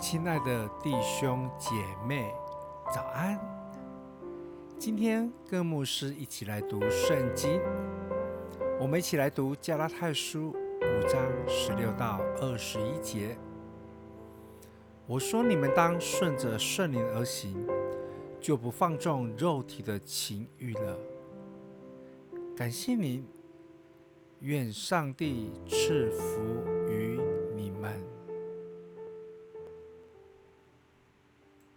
亲爱的弟兄姐妹，早安！今天跟牧师一起来读圣经，我们一起来读加拉太书五章十六到二十一节。我说你们当顺着圣灵而行，就不放纵肉体的情欲了。感谢您，愿上帝赐福